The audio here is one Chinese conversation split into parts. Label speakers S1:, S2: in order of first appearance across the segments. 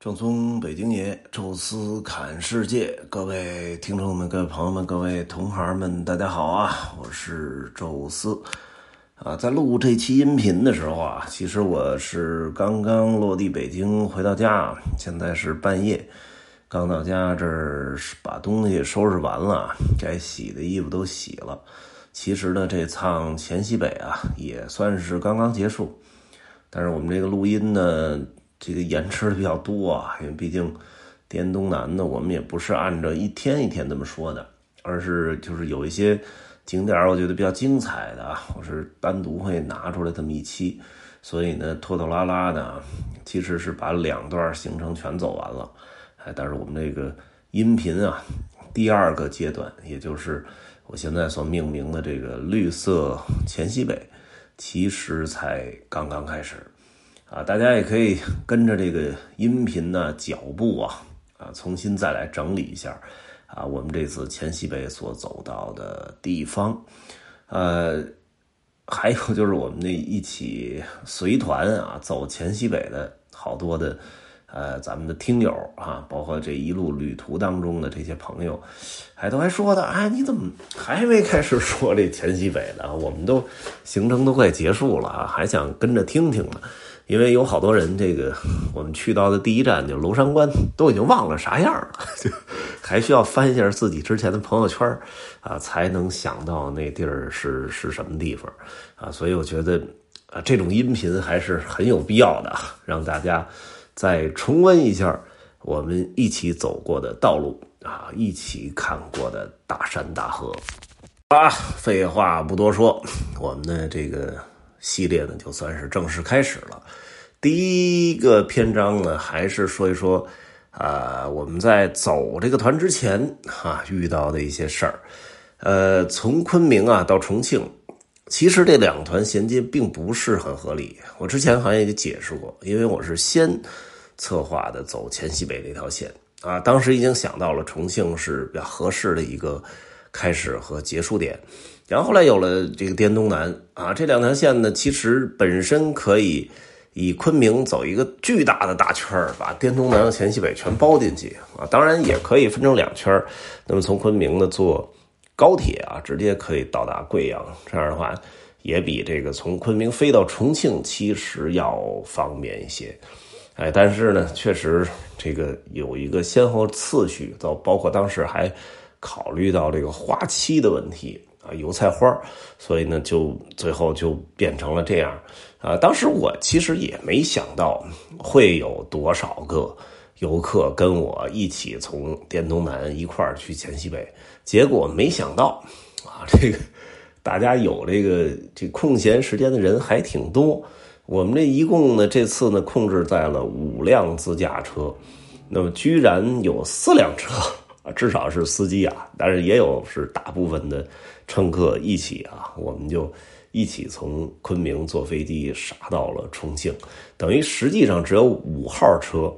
S1: 正宗北京爷，宙斯侃世界，各位听众们、各位朋友们、各位同行们，大家好啊！我是宙斯啊。在录这期音频的时候啊，其实我是刚刚落地北京回到家，现在是半夜，刚到家这儿把东西收拾完了，该洗的衣服都洗了。其实呢，这趟黔西北啊，也算是刚刚结束，但是我们这个录音呢。这个延迟的比较多啊，因为毕竟滇东南呢，我们也不是按照一天一天这么说的，而是就是有一些景点我觉得比较精彩的，我是单独会拿出来这么一期，所以呢拖拖拉拉的，其实是把两段行程全走完了，哎，但是我们这个音频啊，第二个阶段，也就是我现在所命名的这个绿色黔西北，其实才刚刚开始。啊，大家也可以跟着这个音频呢脚步啊啊，重新再来整理一下啊，我们这次黔西北所走到的地方，呃，还有就是我们那一起随团啊走黔西北的好多的呃咱们的听友啊，包括这一路旅途当中的这些朋友，还都还说的，哎，你怎么还没开始说这黔西北呢？我们都行程都快结束了啊，还想跟着听听呢。因为有好多人，这个我们去到的第一站就娄山关，都已经忘了啥样了，就还需要翻一下自己之前的朋友圈啊，才能想到那地儿是是什么地方啊。所以我觉得啊，这种音频还是很有必要的，让大家再重温一下我们一起走过的道路啊，一起看过的大山大河。啊，废话不多说，我们的这个。系列呢，就算是正式开始了。第一个篇章呢，还是说一说，啊，我们在走这个团之前，哈，遇到的一些事儿。呃，从昆明啊到重庆，其实这两团衔接并不是很合理。我之前好像也解释过，因为我是先策划的走黔西北这条线啊，当时已经想到了重庆是比较合适的一个开始和结束点。然后后来有了这个滇东南啊，这两条线呢，其实本身可以以昆明走一个巨大的大圈把滇东南和黔西北全包进去啊。当然也可以分成两圈那么从昆明呢坐高铁啊，直接可以到达贵阳，这样的话也比这个从昆明飞到重庆其实要方便一些。哎，但是呢，确实这个有一个先后次序，到包括当时还考虑到这个花期的问题。啊，油菜花所以呢，就最后就变成了这样。啊，当时我其实也没想到会有多少个游客跟我一起从滇东南一块儿去黔西北，结果没想到啊，这个大家有这个这空闲时间的人还挺多。我们这一共呢，这次呢控制在了五辆自驾车，那么居然有四辆车啊，至少是司机啊，但是也有是大部分的。乘客一起啊，我们就一起从昆明坐飞机杀到了重庆，等于实际上只有五号车，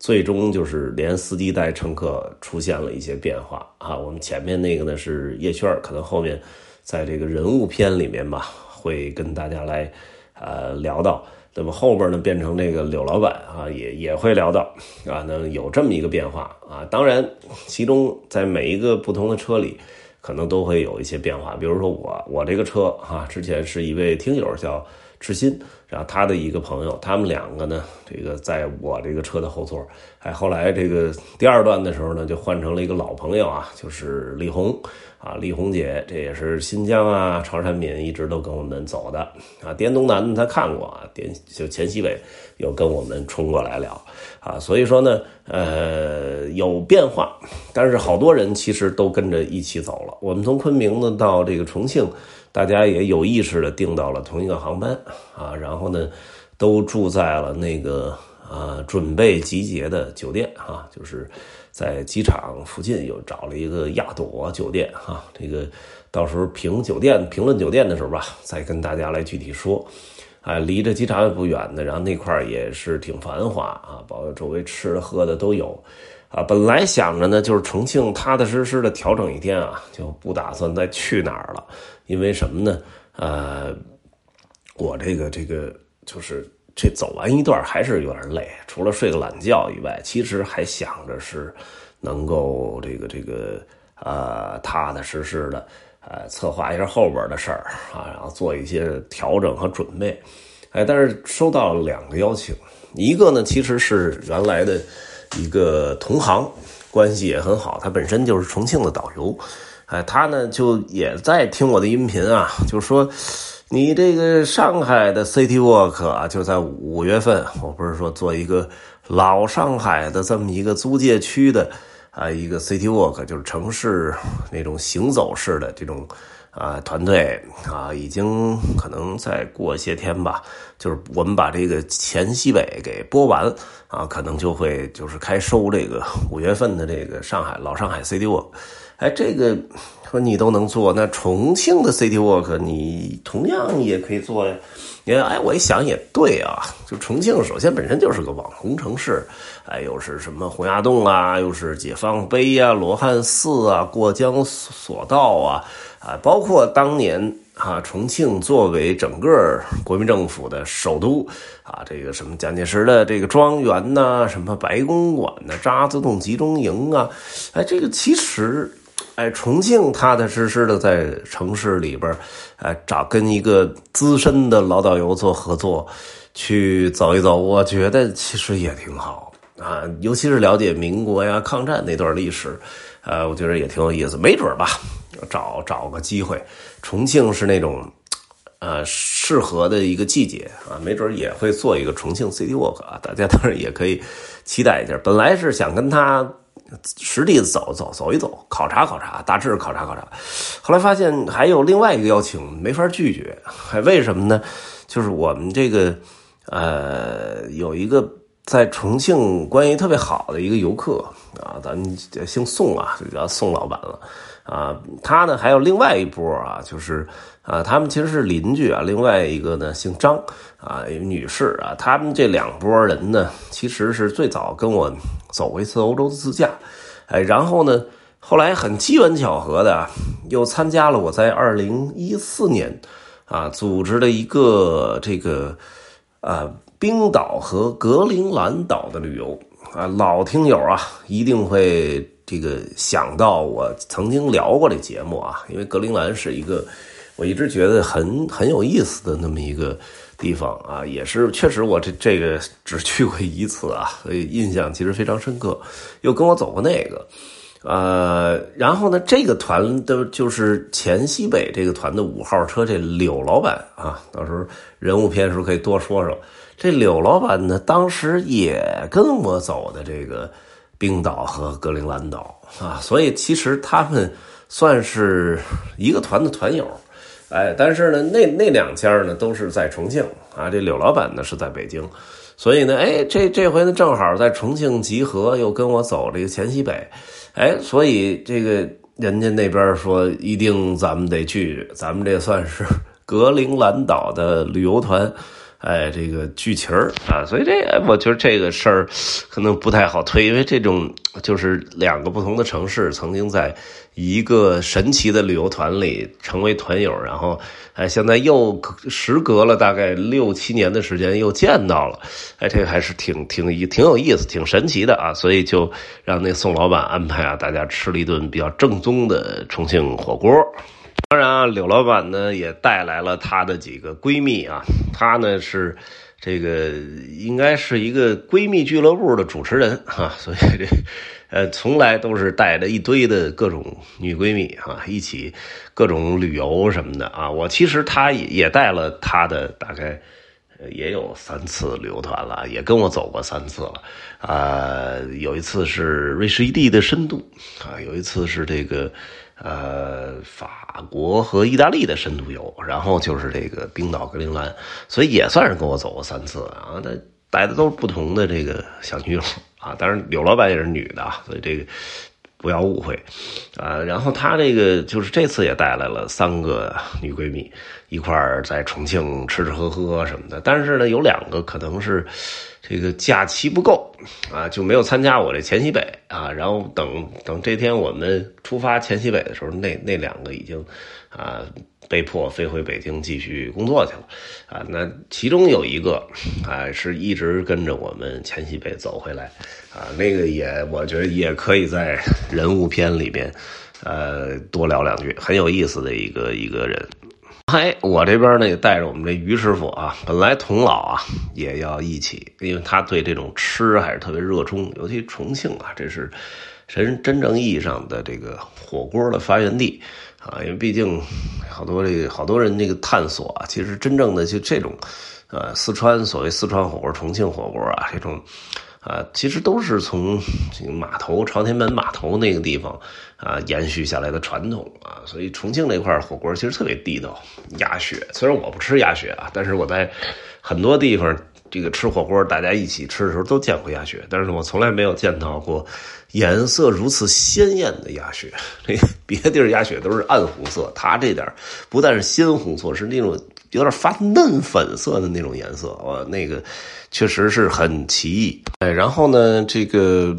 S1: 最终就是连司机带乘客出现了一些变化啊。我们前面那个呢是叶轩，可能后面在这个人物片里面吧，会跟大家来呃聊到。那么后边呢变成这个柳老板啊，也也会聊到啊，那有这么一个变化啊。当然，其中在每一个不同的车里。可能都会有一些变化，比如说我我这个车啊，之前是一位听友叫志新，然后他的一个朋友，他们两个呢，这个在我这个车的后座，哎，后来这个第二段的时候呢，就换成了一个老朋友啊，就是李红。啊，丽红姐，这也是新疆啊、潮汕闽一直都跟我们走的啊。滇东南他看过啊，滇就黔西北又跟我们冲过来了啊。所以说呢，呃，有变化，但是好多人其实都跟着一起走了。我们从昆明呢到这个重庆，大家也有意识的订到了同一个航班啊，然后然后呢，都住在了那个啊准备集结的酒店哈，就是。在机场附近又找了一个亚朵酒店哈，这个到时候评酒店评论酒店的时候吧，再跟大家来具体说。啊，离着机场也不远的，然后那块也是挺繁华啊，包括周围吃的喝的都有。啊，本来想着呢，就是重庆踏踏实实的调整一天啊，就不打算再去哪儿了，因为什么呢？呃，我这个这个就是。这走完一段还是有点累，除了睡个懒觉以外，其实还想着是能够这个这个呃踏踏实实的呃策划一下后边的事儿啊，然后做一些调整和准备。哎，但是收到了两个邀请，一个呢其实是原来的一个同行，关系也很好，他本身就是重庆的导游。哎，他呢就也在听我的音频啊，就说你这个上海的 City Walk 啊，就在五月份，我不是说做一个老上海的这么一个租界区的啊一个 City Walk，就是城市那种行走式的这种啊团队啊，已经可能再过些天吧，就是我们把这个前西北给播完啊，可能就会就是开收这个五月份的这个上海老上海 City Walk。哎，这个说你都能做，那重庆的 City Walk 你同样也可以做呀。你看，哎，我一想也对啊，就重庆首先本身就是个网红城市，哎，又是什么洪崖洞啊，又是解放碑呀、罗汉寺啊、过江索道啊，啊，包括当年啊，重庆作为整个国民政府的首都啊，这个什么蒋介石的这个庄园呐，什么白公馆呐，渣滓洞集中营啊，哎，这个其实。哎，重庆踏踏实实的在城市里边哎，找跟一个资深的老导游做合作，去走一走，我觉得其实也挺好啊。尤其是了解民国呀、抗战那段历史，呃，我觉得也挺有意思。没准吧，找找个机会，重庆是那种呃适合的一个季节啊，没准也会做一个重庆 City Walk 啊。大家当然也可以期待一下。本来是想跟他。实地走走走一走，考察考察，大致考察考察。后来发现还有另外一个邀请，没法拒绝。还为什么呢？就是我们这个呃，有一个在重庆关系特别好的一个游客咱姓宋啊，就叫宋老板了啊。他呢还有另外一波啊，就是啊，他们其实是邻居啊。另外一个呢姓张啊，女士啊，他们这两拨人呢，其实是最早跟我。走过一次欧洲自驾，哎，然后呢，后来很机缘巧合的，又参加了我在二零一四年啊组织的一个这个啊冰岛和格陵兰岛的旅游啊，老听友啊一定会这个想到我曾经聊过这节目啊，因为格陵兰是一个我一直觉得很很有意思的那么一个。地方啊，也是确实，我这这个只去过一次啊，所以印象其实非常深刻。又跟我走过那个，呃，然后呢，这个团的就是黔西北这个团的五号车，这柳老板啊，到时候人物片的时候可以多说说。这柳老板呢，当时也跟我走的这个冰岛和格陵兰岛啊，所以其实他们算是一个团的团友。哎，但是呢，那那两家呢都是在重庆啊，这柳老板呢是在北京，所以呢，哎，这这回呢正好在重庆集合，又跟我走这个黔西北，哎，所以这个人家那边说一定咱们得去，咱们这算是格陵兰岛的旅游团。哎，这个剧情儿啊，所以这我觉得这个事儿可能不太好推，因为这种就是两个不同的城市曾经在一个神奇的旅游团里成为团友，然后哎，现在又时隔了大概六七年的时间又见到了，哎，这个还是挺挺挺有意思、挺神奇的啊，所以就让那宋老板安排啊，大家吃了一顿比较正宗的重庆火锅。当然啊，柳老板呢也带来了她的几个闺蜜啊，她呢是这个应该是一个闺蜜俱乐部的主持人啊，所以这呃从来都是带着一堆的各种女闺蜜啊一起各种旅游什么的啊。我其实她也也带了她的大概也有三次旅游团了，也跟我走过三次了啊。有一次是瑞士一地的深度啊，有一次是这个。呃，法国和意大利的深度游，然后就是这个冰岛格陵兰，所以也算是跟我走过三次啊。那带的都是不同的这个小女友啊，当然柳老板也是女的，所以这个不要误会啊。然后她这个就是这次也带来了三个女闺蜜一块儿在重庆吃吃喝喝什么的，但是呢，有两个可能是。这个假期不够啊，就没有参加我这黔西北啊。然后等等这天我们出发黔西北的时候，那那两个已经啊被迫飞回北京继续工作去了啊。那其中有一个啊是一直跟着我们黔西北走回来啊，那个也我觉得也可以在人物篇里边呃多聊两句，很有意思的一个一个人。嗨，我这边呢也带着我们这于师傅啊，本来童老啊也要一起，因为他对这种吃还是特别热衷，尤其重庆啊，这是真真正意义上的这个火锅的发源地啊，因为毕竟好多这个好多人这个探索啊，其实真正的就这种，呃，四川所谓四川火锅、重庆火锅啊这种。啊，其实都是从这个码头朝天门码头那个地方啊延续下来的传统啊，所以重庆那块火锅其实特别地道。鸭血虽然我不吃鸭血啊，但是我在很多地方这个吃火锅，大家一起吃的时候都见过鸭血，但是我从来没有见到过颜色如此鲜艳的鸭血。这别的地儿鸭血都是暗红色，它这点不但是鲜红色，是那种。有点发嫩粉色的那种颜色，哇，那个确实是很奇异。哎，然后呢，这个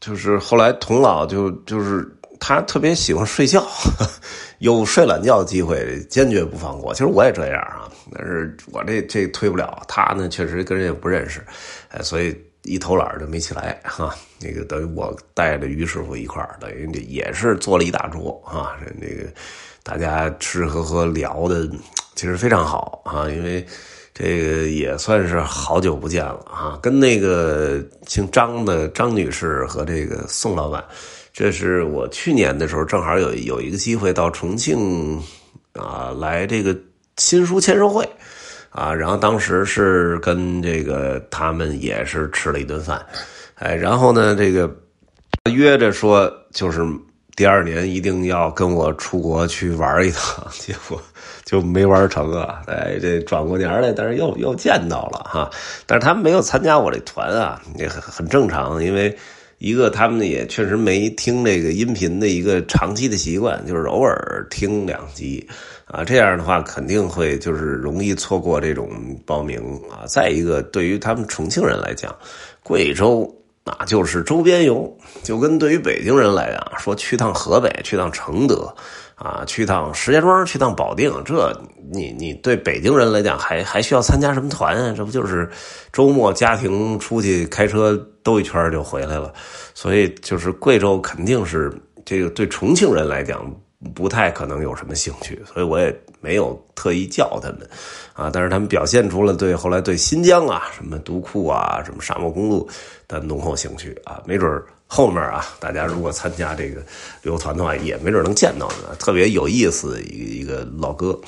S1: 就是后来童老就就是他特别喜欢睡觉，有睡懒觉的机会坚决不放过。其实我也这样啊，但是我这这推不了。他呢，确实跟人也不认识，哎，所以一偷懒就没起来哈。那个等于我带着于师傅一块儿，等于也是做了一大桌啊，那个大家吃吃喝喝聊的。其实非常好啊，因为这个也算是好久不见了啊。跟那个姓张的张女士和这个宋老板，这是我去年的时候正好有有一个机会到重庆啊来这个新书签售会啊，然后当时是跟这个他们也是吃了一顿饭，哎，然后呢这个约着说就是第二年一定要跟我出国去玩一趟，结果。就没玩成啊！哎，这转过年来，但是又又见到了哈。但是他们没有参加我这团啊，也很很正常。因为一个他们也确实没听这个音频的一个长期的习惯，就是偶尔听两集啊。这样的话肯定会就是容易错过这种报名啊。再一个，对于他们重庆人来讲，贵州那就是周边游，就跟对于北京人来讲，说去趟河北，去趟承德。啊，去趟石家庄，去趟保定，这你你对北京人来讲，还还需要参加什么团啊？这不就是周末家庭出去开车兜一圈就回来了？所以就是贵州肯定是这个对重庆人来讲不太可能有什么兴趣，所以我也没有特意叫他们啊。但是他们表现出了对后来对新疆啊、什么独库啊、什么沙漠公路的浓厚兴趣啊，没准后面啊，大家如果参加这个旅游团的话，也没准能见到呢。特别有意思的一一个老哥，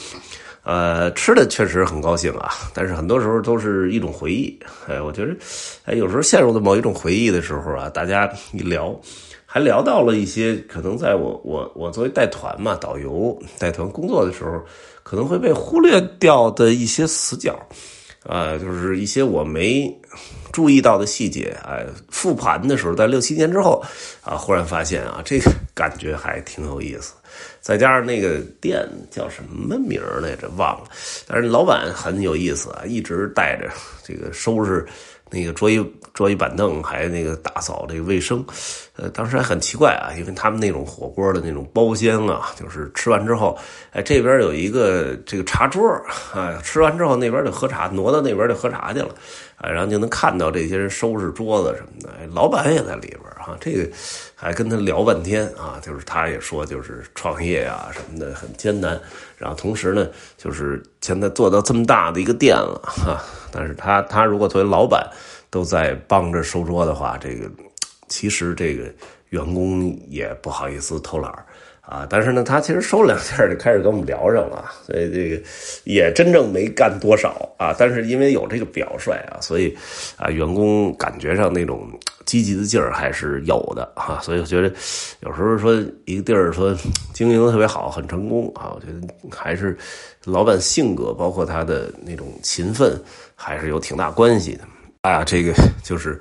S1: 呃，吃的确实很高兴啊。但是很多时候都是一种回忆。哎，我觉得，哎，有时候陷入的某一种回忆的时候啊，大家一聊，还聊到了一些可能在我我我作为带团嘛，导游带团工作的时候，可能会被忽略掉的一些死角。啊，就是一些我没注意到的细节，哎，复盘的时候，在六七年之后，啊，忽然发现啊，这个感觉还挺有意思。再加上那个店叫什么名来着，忘了，但是老板很有意思啊，一直带着这个收拾。那个桌椅桌椅板凳还那个打扫这个卫生，呃，当时还很奇怪啊，因为他们那种火锅的那种包间啊，就是吃完之后，哎，这边有一个这个茶桌，哎，吃完之后那边就喝茶，挪到那边就喝茶去了，哎，然后就能看到这些人收拾桌子什么的，哎，老板也在里边哈，这个还跟他聊半天啊，就是他也说就是创业啊什么的很艰难，然后同时呢，就是现在做到这么大的一个店了哈。但是他他如果作为老板都在帮着收桌的话，这个其实这个员工也不好意思偷懒啊。但是呢，他其实收了两件就开始跟我们聊上了，所以这个也真正没干多少啊。但是因为有这个表率啊，所以啊，员工感觉上那种积极的劲儿还是有的哈。所以我觉得有时候说一个地儿说经营的特别好，很成功啊，我觉得还是老板性格，包括他的那种勤奋。还是有挺大关系的，哎呀，这个就是，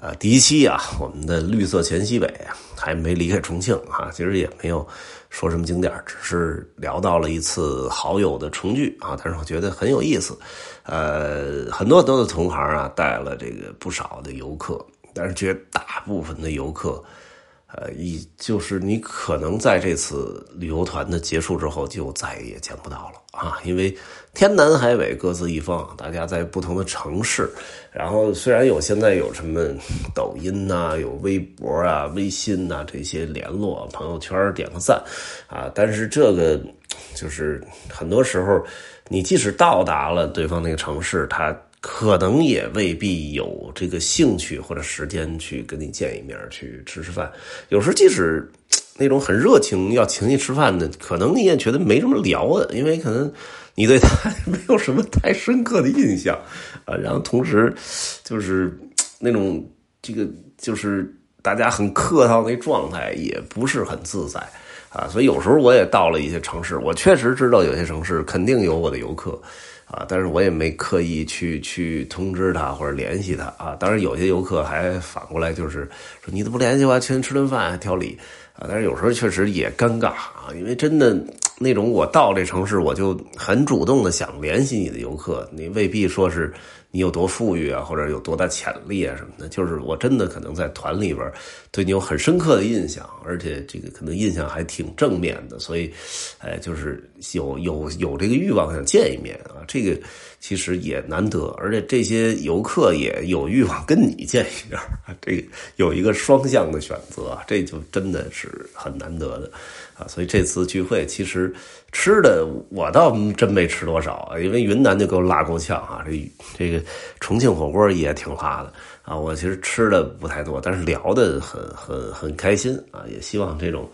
S1: 呃，第一期啊，我们的绿色黔西北，还没离开重庆啊，其实也没有说什么景点，只是聊到了一次好友的重聚啊，但是我觉得很有意思。呃，很多很多的同行啊，带了这个不少的游客，但是绝大部分的游客。呃，一就是你可能在这次旅游团的结束之后，就再也见不到了啊！因为天南海北各自一方，大家在不同的城市。然后虽然有现在有什么抖音呐，有微博啊、微信呐这些联络，朋友圈点个赞啊，但是这个就是很多时候，你即使到达了对方那个城市，他。可能也未必有这个兴趣或者时间去跟你见一面去吃吃饭。有时候即使那种很热情要请你吃饭的，可能你也觉得没什么聊的，因为可能你对他没有什么太深刻的印象啊。然后同时就是那种这个就是大家很客套那状态也不是很自在啊。所以有时候我也到了一些城市，我确实知道有些城市肯定有我的游客。啊，但是我也没刻意去去通知他或者联系他啊。当然，有些游客还反过来就是说：“你都不联系我？请吃顿饭还挑理啊。”但是有时候确实也尴尬啊，因为真的那种我到这城市我就很主动的想联系你的游客，你未必说是。你有多富裕啊，或者有多大潜力啊，什么的，就是我真的可能在团里边对你有很深刻的印象，而且这个可能印象还挺正面的，所以，哎，就是有有有这个欲望想见一面啊，这个其实也难得，而且这些游客也有欲望跟你见一面，这有一个双向的选择，这就真的是很难得的。啊，所以这次聚会其实吃的我倒真没吃多少，因为云南就够辣够呛啊，这这个重庆火锅也挺辣的啊。我其实吃的不太多，但是聊的很很很开心啊。也希望这种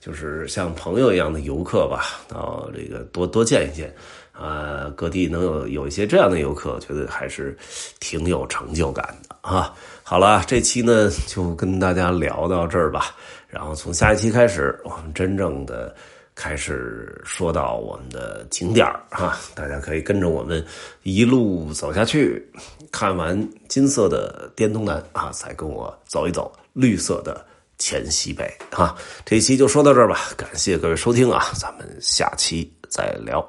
S1: 就是像朋友一样的游客吧，到这个多多见一见啊，各地能有有一些这样的游客，我觉得还是挺有成就感的啊。好了，这期呢就跟大家聊到这儿吧。然后从下一期开始，我们真正的开始说到我们的景点儿哈，大家可以跟着我们一路走下去，看完金色的滇东南啊，再跟我走一走绿色的黔西北啊。这一期就说到这儿吧，感谢各位收听啊，咱们下期再聊。